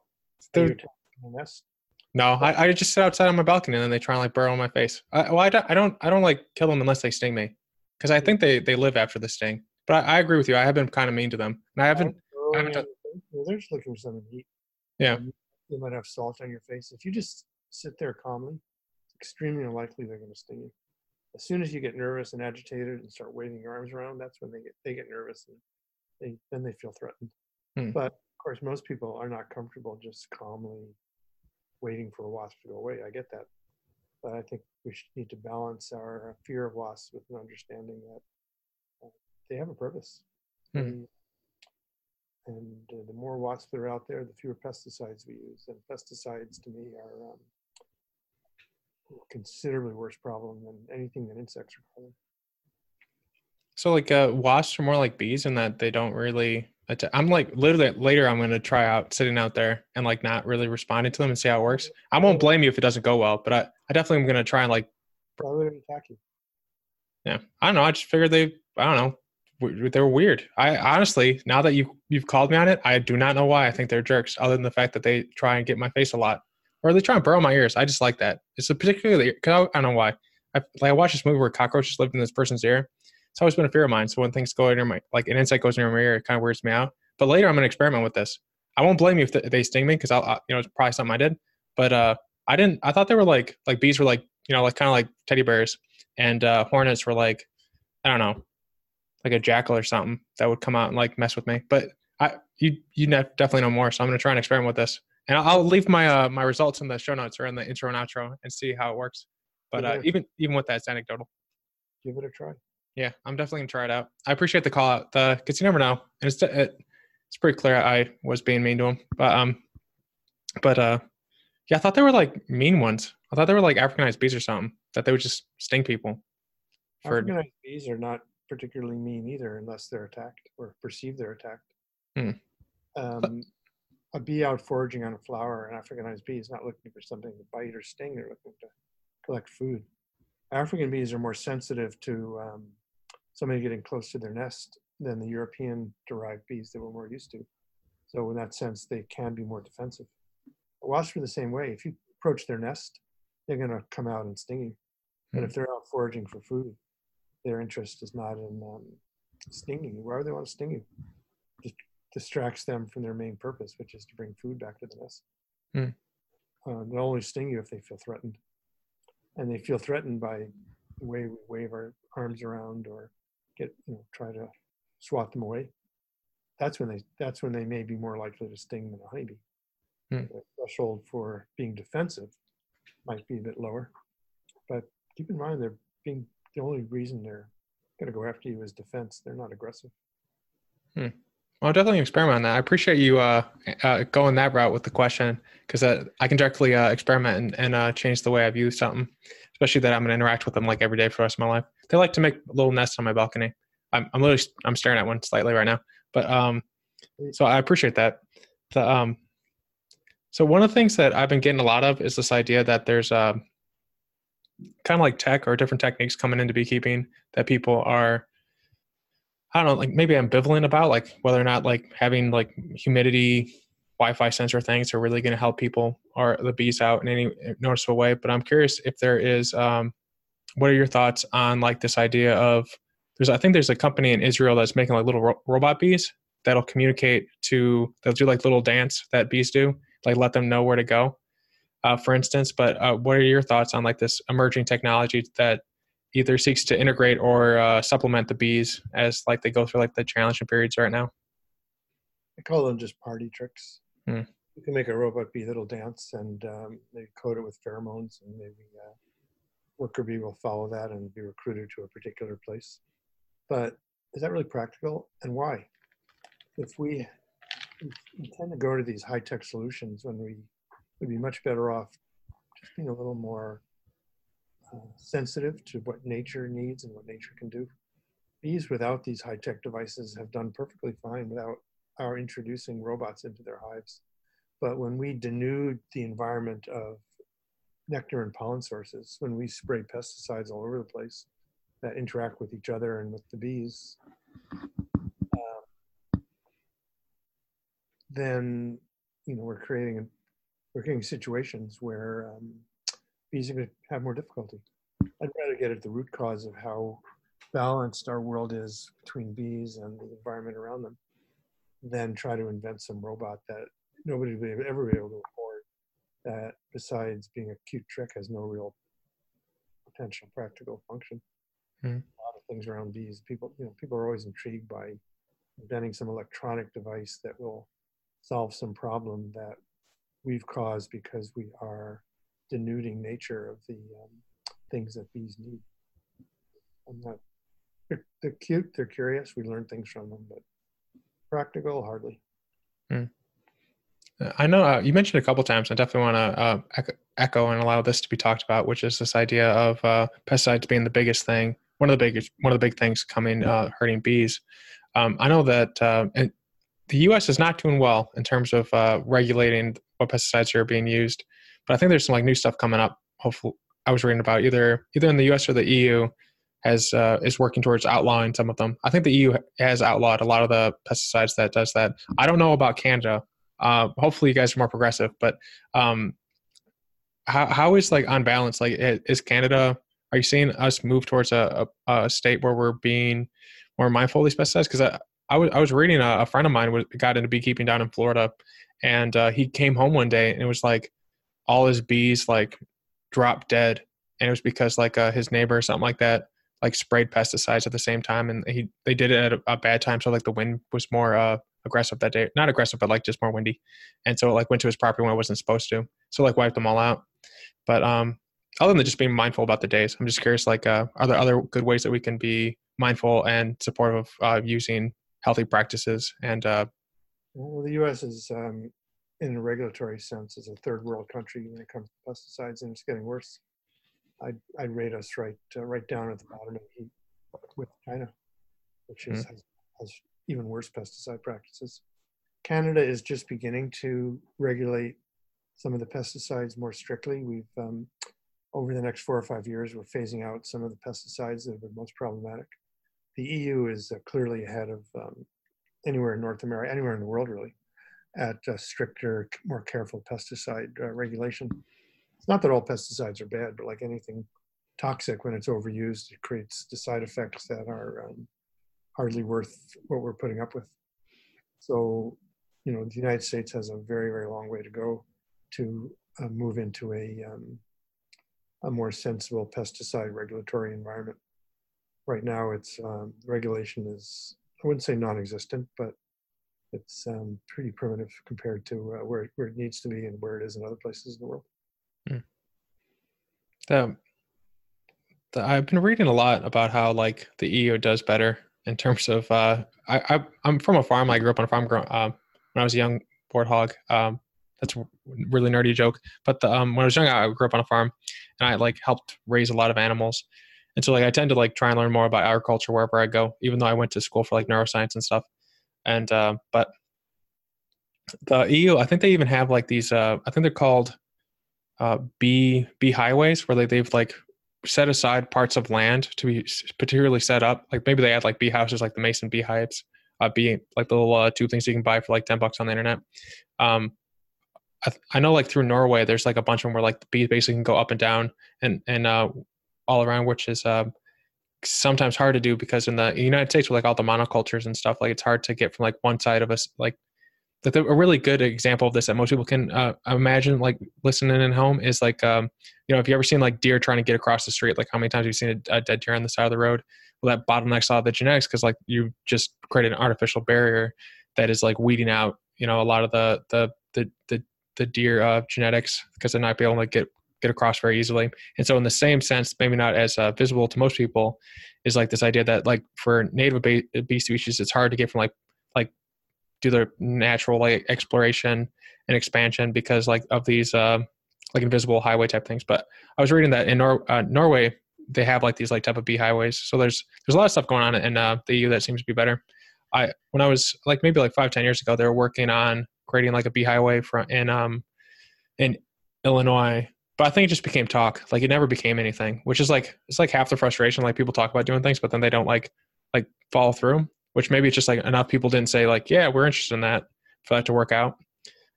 S1: No, I, I just sit outside on my balcony and then they try and like burrow in my face. I, well, I don't, I don't, I don't like kill them unless they sting me, because I think they they live after the sting. But I, I, agree with you. I have been kind of mean to them, and I haven't. I haven't
S2: well, they're just looking for something to eat.
S1: Yeah.
S2: You might have salt on your face. If you just sit there calmly, it's extremely unlikely they're going to sting you. As soon as you get nervous and agitated and start waving your arms around, that's when they get they get nervous and they then they feel threatened. Hmm. But of course, most people are not comfortable just calmly waiting for a wasp to go away. I get that, but I think we should need to balance our fear of wasps with an understanding that uh, they have a purpose. Hmm. And, uh, the more wasps that are out there, the fewer pesticides we use. And pesticides, to me, are um, considerably worse problem than anything that insects are causing.
S1: So, like, uh, wasps are more like bees in that they don't really. Attack. I'm like literally later. I'm going to try out sitting out there and like not really responding to them and see how it works. I won't blame you if it doesn't go well, but I, I definitely am going to try and like.
S2: Probably attack you.
S1: Yeah, I don't know. I just figured they. I don't know they're weird. I honestly, now that you you've called me on it, I do not know why I think they're jerks, other than the fact that they try and get my face a lot, or they try and burrow my ears. I just like that. It's a particularly cause I, I don't know why. I like I watched this movie where cockroaches lived in this person's ear. It's always been a fear of mine. So when things go into my like an insect goes into my ear, it kind of weirds me out. But later I'm gonna experiment with this. I won't blame you if they sting me because I'll you know it's probably something I did. But uh, I didn't. I thought they were like like bees were like you know like kind of like teddy bears, and uh, hornets were like I don't know like a jackal or something that would come out and like mess with me. But I you you definitely know more, so I'm gonna try and experiment with this. And I'll, leave my uh, my results in the show notes or in the intro and outro and see how it works. But uh, even even with that, it's anecdotal.
S2: Give it a try.
S1: Yeah, I'm definitely gonna try it out. I appreciate the call out, the because you never know, and it's it, it's pretty clear I was being mean to him. But um, but uh, yeah, I thought they were like mean ones. I thought they were like Africanized bees or something that they would just sting people.
S2: For, Africanized bees are not particularly mean either, unless they're attacked or perceive they're attacked. Hmm. Um, a bee out foraging on a flower, an Africanized bee, is not looking for something to bite or sting. They're looking to collect food. African bees are more sensitive to um, somebody getting close to their nest than the European derived bees that we're more used to. So in that sense, they can be more defensive. Wasps are the same way. If you approach their nest, they're going to come out and sting you. But if hmm. they're out foraging for food, their interest is not in um, stinging you. Why would they want to sting you? Distracts them from their main purpose, which is to bring food back to the nest. Mm. Uh, they'll only sting you if they feel threatened, and they feel threatened by the way we wave our arms around or get you know try to swat them away. That's when they that's when they may be more likely to sting than a honeybee. Mm. The threshold for being defensive might be a bit lower, but keep in mind they're being the only reason they're going to go after you is defense. They're not aggressive.
S1: Hmm. Well, definitely experiment on that. I appreciate you uh, uh, going that route with the question because uh, I can directly uh, experiment and, and uh, change the way I view something, especially that I'm going to interact with them like every day for the rest of my life. They like to make little nests on my balcony. I'm, I'm literally I'm staring at one slightly right now, but um, so I appreciate that. The um, so one of the things that I've been getting a lot of is this idea that there's uh, kind of like tech or different techniques coming into beekeeping that people are I don't know, like maybe ambivalent about, like whether or not like having like humidity Wi-Fi sensor things are really going to help people or the bees out in any noticeable way. But I'm curious if there is, um, what are your thoughts on like this idea of there's I think there's a company in Israel that's making like little ro- robot bees that'll communicate to they'll do like little dance that bees do, like let them know where to go. uh, for instance. But uh, what are your thoughts on like this emerging technology that either seeks to integrate or uh, supplement the bees as like they go through like the challenging periods right now?
S2: I call them just party tricks.
S1: Hmm.
S2: You can make a robot bee that'll dance and um, they coat it with pheromones and maybe uh, worker bee will follow that and be recruited to a particular place. But is that really practical and why? If we, intend to go to these high tech solutions when we would be much better off just being a little more sensitive to what nature needs and what nature can do. Bees without these high tech devices have done perfectly fine without our introducing robots into their hives. But when we denude the environment of nectar and pollen sources, when we spray pesticides all over the place that interact with each other and with the bees, uh, then you know we're creating we're creating situations where um, bees are going to have more difficulty. I'd rather get at the root cause of how balanced our world is between bees and the environment around them than try to invent some robot that nobody would ever be able to afford that besides being a cute trick has no real potential practical function.
S1: Hmm.
S2: A lot of things around bees, people you know, people are always intrigued by inventing some electronic device that will solve some problem that we've caused because we are denuding nature of the um, things that bees need. I'm not, they're, they're cute, they're curious, we learn things from them, but practical, hardly.
S1: I know uh, you mentioned a couple times. I definitely want to uh, echo, and allow this to be talked about, which is this idea of uh, pesticides being the biggest thing, one of the biggest, one of the big things coming uh, hurting bees. Um, I know that uh, the U.S. is not doing well in terms of uh, regulating what pesticides are being used, but I think there's some like new stuff coming up. Hopefully, I was reading about either either in the U.S. or the EU has uh, is working towards outlawing some of them. I think the EU has outlawed a lot of the pesticides that does that. I don't know about Canada. Uh, hopefully, you guys are more progressive. But um, how how is like on balance? Like, is Canada? Are you seeing us move towards a, a, a state where we're being more mindful of these pesticides? Because I, I was I was reading a, a, friend of mine was, got into beekeeping down in Florida, and uh, he came home one day and it was like all his bees like dropped dead, and it was because like uh, his neighbor or something like that like sprayed pesticides at the same time, and he they did it at a, a bad time, so like the wind was more uh, aggressive that day. Not aggressive, but like just more windy. And so it like went to his property when it wasn't supposed to. So like wiped them all out. But um other than just being mindful about the days, I'm just curious like uh are there other good ways that we can be mindful and supportive of uh, using healthy practices and uh
S2: well the US is um in a regulatory sense is a third world country when it comes to pesticides and it's getting worse. I'd, I'd rate us right uh, right down at the bottom of the heap with China, which is mm-hmm. has, has even worse pesticide practices. Canada is just beginning to regulate some of the pesticides more strictly. We've, um, over the next four or five years, we're phasing out some of the pesticides that have been most problematic. The EU is uh, clearly ahead of um, anywhere in North America, anywhere in the world really, at stricter, more careful pesticide uh, regulation. It's not that all pesticides are bad, but like anything toxic, when it's overused, it creates the side effects that are um, hardly worth what we're putting up with. So, you know, the United States has a very, very long way to go to uh, move into a, um, a more sensible pesticide regulatory environment. Right now, it's um, regulation is I wouldn't say non-existent, but it's um, pretty primitive compared to uh, where where it needs to be and where it is in other places in the world.
S1: Hmm. The, the, I've been reading a lot about how like the EU does better in terms of uh, I, I am from a farm. I grew up on a farm uh, when I was a young warthog. Um, that's a really nerdy joke. But the, um, when I was young, I grew up on a farm, and I like helped raise a lot of animals. And so like I tend to like try and learn more about agriculture wherever I go, even though I went to school for like neuroscience and stuff. And uh, but the EU, I think they even have like these. Uh, I think they're called uh, bee bee highways, where they, they've like set aside parts of land to be particularly set up. Like maybe they add like bee houses, like the Mason beehives, uh, bee like the little uh, two things you can buy for like ten bucks on the internet. Um, I, I, know like through Norway, there's like a bunch of them where like the bees basically can go up and down and and uh, all around, which is uh, sometimes hard to do because in the United States with like all the monocultures and stuff, like it's hard to get from like one side of us like a really good example of this that most people can uh, imagine like listening in home is like um, you know if you ever seen like deer trying to get across the street? Like how many times you've seen a, a dead deer on the side of the road? Well that bottlenecks all the genetics because like you just created an artificial barrier that is like weeding out you know a lot of the the the the, the deer uh, genetics because they're not be able to get get across very easily and so in the same sense maybe not as uh, visible to most people is like this idea that like for native bee species it's hard to get from like like do their natural like exploration and expansion because like of these uh, like invisible highway type things. But I was reading that in Nor- uh, Norway they have like these like type of bee highways. So there's there's a lot of stuff going on in uh, the EU that seems to be better. I when I was like maybe like five ten years ago, they were working on creating like a bee highway from in um in Illinois. But I think it just became talk. Like it never became anything, which is like it's like half the frustration. Like people talk about doing things, but then they don't like like follow through which maybe it's just like enough people didn't say like, yeah, we're interested in that for that to work out.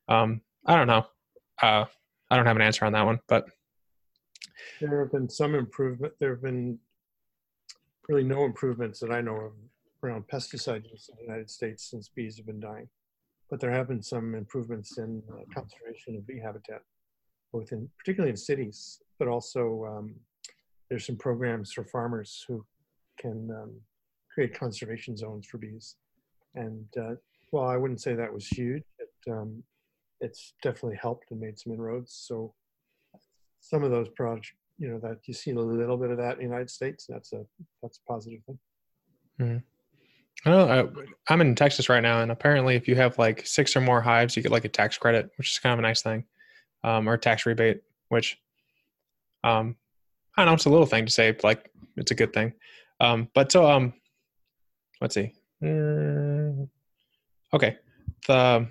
S1: Um, I don't know. Uh, I don't have an answer on that one, but
S2: there have been some improvement. There have been really no improvements that I know of around pesticide use in the United States since bees have been dying. But there have been some improvements in uh, conservation of bee habitat, both in particularly in cities, but also um, there's some programs for farmers who can um, create conservation zones for bees. And uh, well, I wouldn't say that was huge. It, um, it's definitely helped and made some inroads. So some of those projects, you know, that you see a little bit of that in the United States. That's a that's a positive thing.
S1: Mm-hmm. I I'm in Texas right now, and apparently, if you have like six or more hives, you get like a tax credit, which is kind of a nice thing, um, or tax rebate, which um, I don't know, it's a little thing to say, like it's a good thing. Um, but so um, let's see. Mm, okay. The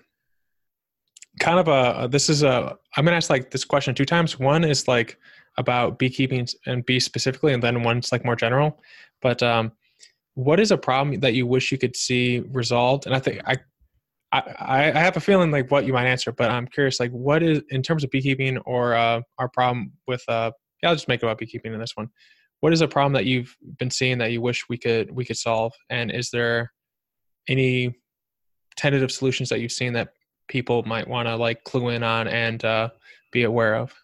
S1: kind of a this is a I'm gonna ask like this question two times. One is like about beekeeping and bees specifically, and then one's like more general. But um, what is a problem that you wish you could see resolved? And I think I I, I have a feeling like what you might answer, but I'm curious, like what is in terms of beekeeping or uh, our problem with uh, yeah, I'll just make it about beekeeping in this one. What is a problem that you've been seeing that you wish we could we could solve? And is there any tentative solutions that you've seen that people might want to like clue in on and uh, be aware of?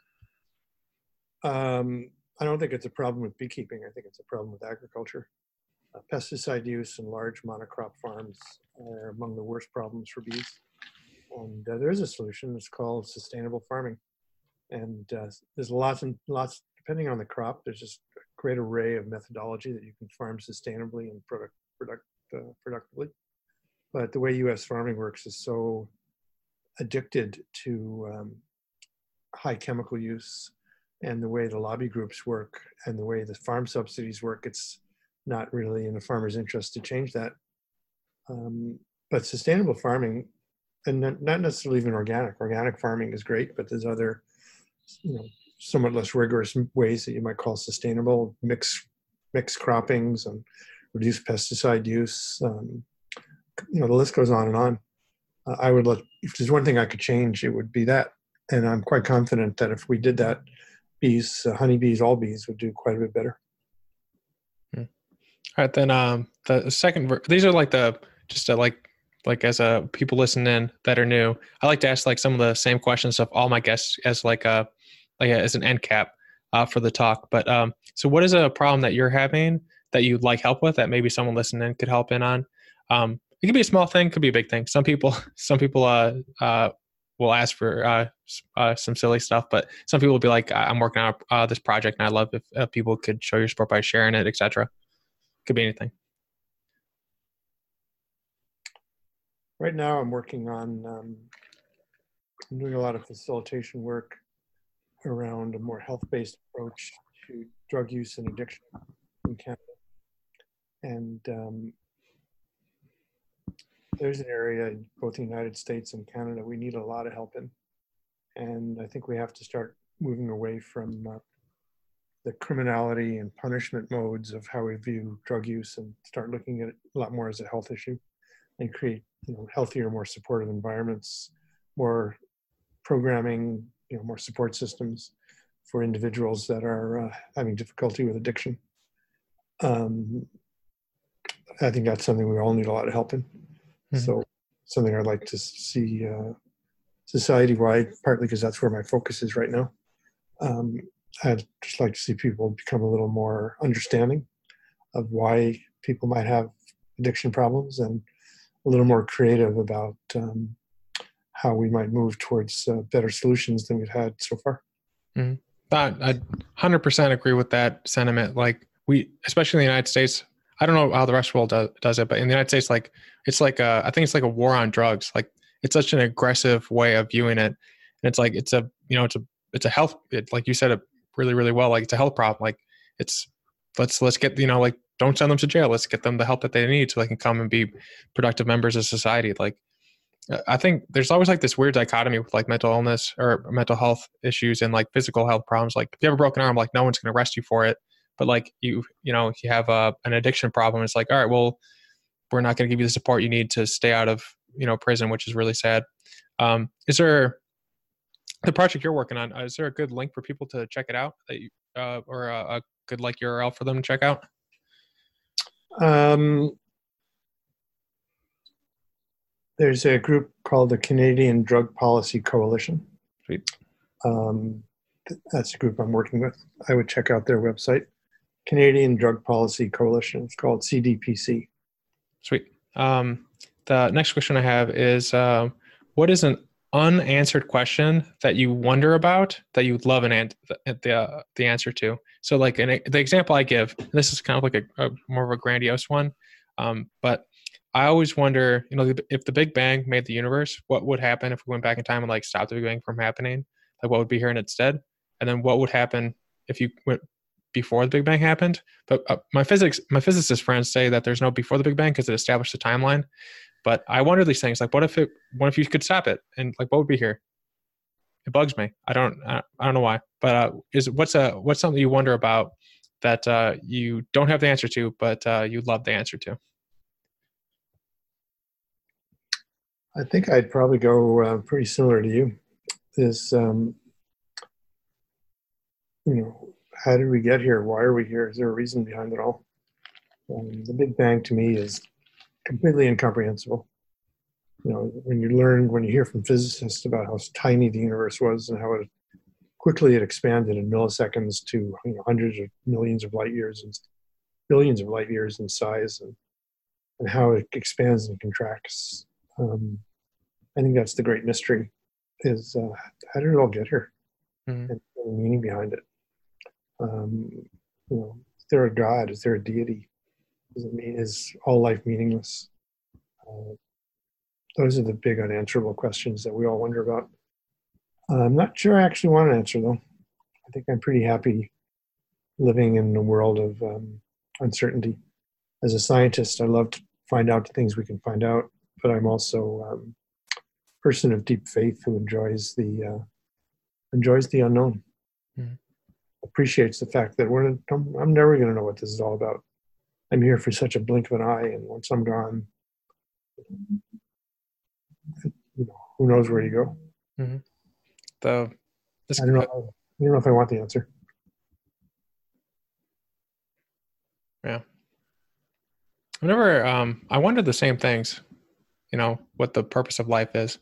S2: Um, i don't think it's a problem with beekeeping. I think it's a problem with agriculture uh, pesticide use in large monocrop farms are among the worst problems for bees and uh, there is a solution it's called sustainable farming and uh, there's lots and lots depending on the crop there's just a great array of methodology that you can farm sustainably and product, product uh, productively. But the way U.S. farming works is so addicted to um, high chemical use and the way the lobby groups work and the way the farm subsidies work, it's not really in the farmer's interest to change that. Um, but sustainable farming, and not necessarily even organic. Organic farming is great, but there's other, you know, somewhat less rigorous ways that you might call sustainable, mix mix croppings and reduce pesticide use. Um, you know, the list goes on and on. Uh, I would let if there's one thing I could change, it would be that. And I'm quite confident that if we did that, bees, uh, honeybees, all bees would do quite a bit better.
S1: All right, then um, the second these are like the just a, like like as a uh, people listening that are new. I like to ask like some of the same questions of all my guests as like a uh, like as an end cap uh, for the talk. But um, so, what is a problem that you're having that you'd like help with that maybe someone listening could help in on? Um, it could be a small thing, could be a big thing. Some people, [LAUGHS] some people uh, uh, will ask for uh, uh, some silly stuff, but some people will be like, "I'm working on uh, this project, and I love if uh, people could show your support by sharing it, etc." Could be anything.
S2: Right now, I'm working on. Um, I'm doing a lot of facilitation work around a more health-based approach to drug use and addiction in Canada. And um, there's an area in both the United States and Canada we need a lot of help in. And I think we have to start moving away from uh, the criminality and punishment modes of how we view drug use and start looking at it a lot more as a health issue and create you know, healthier, more supportive environments, more programming, you know more support systems for individuals that are uh, having difficulty with addiction. Um, I think that's something we all need a lot of help in. Mm-hmm. So something I'd like to see uh, society wide, partly because that's where my focus is right now. Um, I'd just like to see people become a little more understanding of why people might have addiction problems and a little more creative about um, how we might move towards uh, better solutions than we've had so far.
S1: Mm-hmm. I 100% agree with that sentiment. Like we, especially in the United States, I don't know how the rest of the world does, does it, but in the United States, like it's like a, I think it's like a war on drugs. Like it's such an aggressive way of viewing it, and it's like it's a you know it's a it's a health it, like you said it really really well. Like it's a health problem. Like it's let's let's get you know like don't send them to jail. Let's get them the help that they need so they can come and be productive members of society. Like I think there's always like this weird dichotomy with like mental illness or mental health issues and like physical health problems. Like if you have a broken arm, like no one's going to arrest you for it but like you you know if you have a, an addiction problem it's like all right well we're not going to give you the support you need to stay out of you know prison which is really sad um, is there the project you're working on is there a good link for people to check it out that you, uh, or a, a, good like url for them to check out um,
S2: there's a group called the canadian drug policy coalition Sweet. Um, that's a group i'm working with i would check out their website Canadian Drug Policy Coalition. It's called CDPC.
S1: Sweet. Um, the next question I have is uh, what is an unanswered question that you wonder about that you'd love an an- the, uh, the answer to? So, like an, the example I give, this is kind of like a, a more of a grandiose one, um, but I always wonder, you know, if the Big Bang made the universe, what would happen if we went back in time and like stopped the Big Bang from happening? Like, what would be here instead? And then what would happen if you went before the Big Bang happened. But uh, my physics, my physicist friends say that there's no before the Big Bang because it established the timeline. But I wonder these things like, what if it, what if you could stop it, and like, what would be here? It bugs me. I don't, I don't know why. But uh, is what's a what's something you wonder about that uh, you don't have the answer to, but uh, you'd love the answer to?
S2: I think I'd probably go uh, pretty similar to you. Is um, you know how did we get here? Why are we here? Is there a reason behind it all? Um, the Big Bang to me is completely incomprehensible. You know, when you learn, when you hear from physicists about how tiny the universe was and how it quickly it expanded in milliseconds to you know, hundreds of millions of light years and billions of light years in size, and, and how it expands and contracts. Um, I think that's the great mystery: is uh, how did it all get here, mm-hmm. and the meaning behind it. Um, you know, is there a God? Is there a deity? Does it mean is all life meaningless? Uh, those are the big unanswerable questions that we all wonder about. I'm not sure I actually want to answer them. I think I'm pretty happy living in a world of um, uncertainty. As a scientist, I love to find out the things we can find out, but I'm also um, a person of deep faith who enjoys the uh, enjoys the unknown. Mm-hmm appreciates the fact that we're I'm, I'm never going to know what this is all about. I'm here for such a blink of an eye, and once I'm gone, you know, who knows where you go. Mm-hmm.
S1: The
S2: this, I don't know. I don't know if I want the answer.
S1: Yeah. Whenever um, I wonder the same things, you know, what the purpose of life is.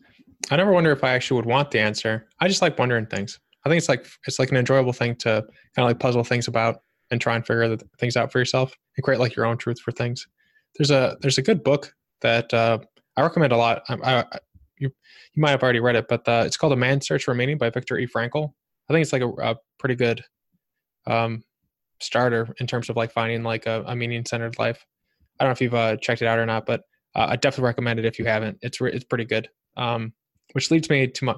S1: I never wonder if I actually would want the answer. I just like wondering things. I think it's like it's like an enjoyable thing to kind of like puzzle things about and try and figure the things out for yourself and create like your own truth for things. There's a there's a good book that uh, I recommend a lot. I, I, you you might have already read it, but uh, it's called A Man's Search for Meaning by Viktor E. Frankl. I think it's like a, a pretty good um, starter in terms of like finding like a, a meaning centered life. I don't know if you've uh, checked it out or not, but uh, I definitely recommend it if you haven't. It's re- it's pretty good. Um, which leads me to my.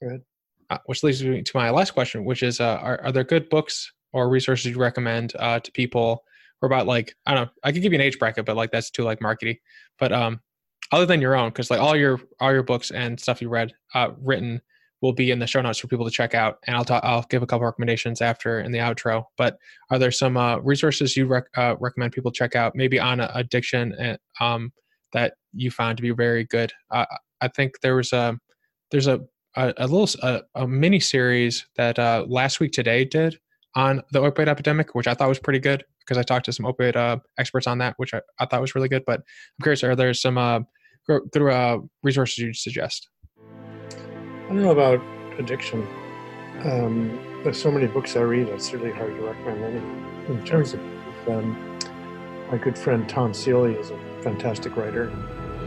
S1: Good. Uh, which leads me to my last question, which is, uh, are, are there good books or resources you recommend uh, to people or about like, I don't know, I could give you an age bracket, but like that's too like markety. But um, other than your own, because like all your all your books and stuff you read uh, written will be in the show notes for people to check out, and I'll talk, I'll give a couple recommendations after in the outro. But are there some uh, resources you rec- uh, recommend people check out, maybe on addiction, and, um, that you found to be very good? Uh, I think there was a there's a a, a little a, a mini series that uh, Last Week Tonight did on the opioid epidemic, which I thought was pretty good because I talked to some opioid uh, experts on that, which I, I, thought was really good. But I'm curious, are there some uh, good uh, resources you'd suggest?
S2: I don't know about addiction. Um, there's so many books I read, it's really hard to recommend any. In terms of, um, my good friend Tom Seeley is a fantastic writer.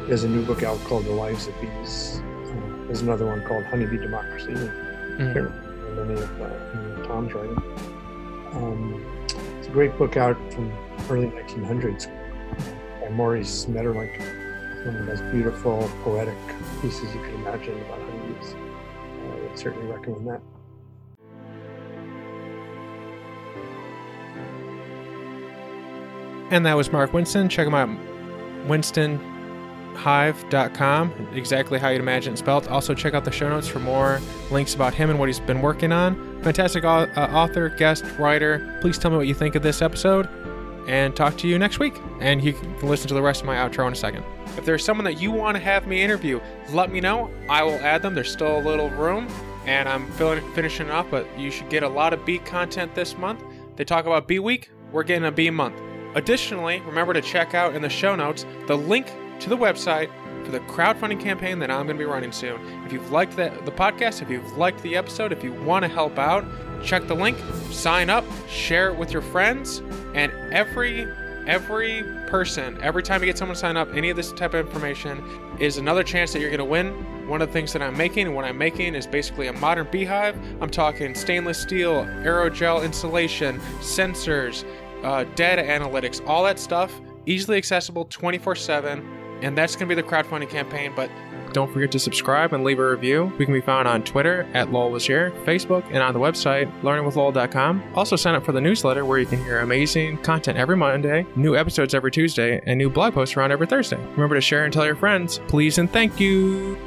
S2: He has a new book out called The Lives of Bees. Uh, there's another one called Honeybee Democracy. Mm-hmm. Many of uh, Tom's writing. Um, it's a great book out from early 1900s by Maurice Maeterlinck. One of the most beautiful, poetic pieces you can imagine about honeybees. Uh, I would certainly recommend that.
S1: And that was Mark Winston. Check him out, winstonhive.com, exactly how you'd imagine it spelled. Also, check out the show notes for more links about him and what he's been working on. Fantastic uh, author, guest, writer. Please tell me what you think of this episode and talk to you next week. And you can listen to the rest of my outro in a second. If there's someone that you want to have me interview, let me know. I will add them. There's still a little room, and I'm filling, finishing up, but you should get a lot of bee content this month. They talk about Bee Week. We're getting a bee month. Additionally, remember to check out in the show notes the link to the website for the crowdfunding campaign that I'm going to be running soon. If you've liked the, the podcast, if you've liked the episode, if you want to help out, check the link, sign up, share it with your friends, and every every person, every time you get someone to sign up, any of this type of information is another chance that you're going to win. One of the things that I'm making, and what I'm making is basically a modern beehive. I'm talking stainless steel, aerogel insulation, sensors, uh, data analytics, all that stuff, easily accessible 24 7. And that's going to be the crowdfunding campaign. But don't forget to subscribe and leave a review. We can be found on Twitter at Lowell was Facebook, and on the website learningwithlowell.com. Also, sign up for the newsletter where you can hear amazing content every Monday, new episodes every Tuesday, and new blog posts around every Thursday. Remember to share and tell your friends. Please and thank you.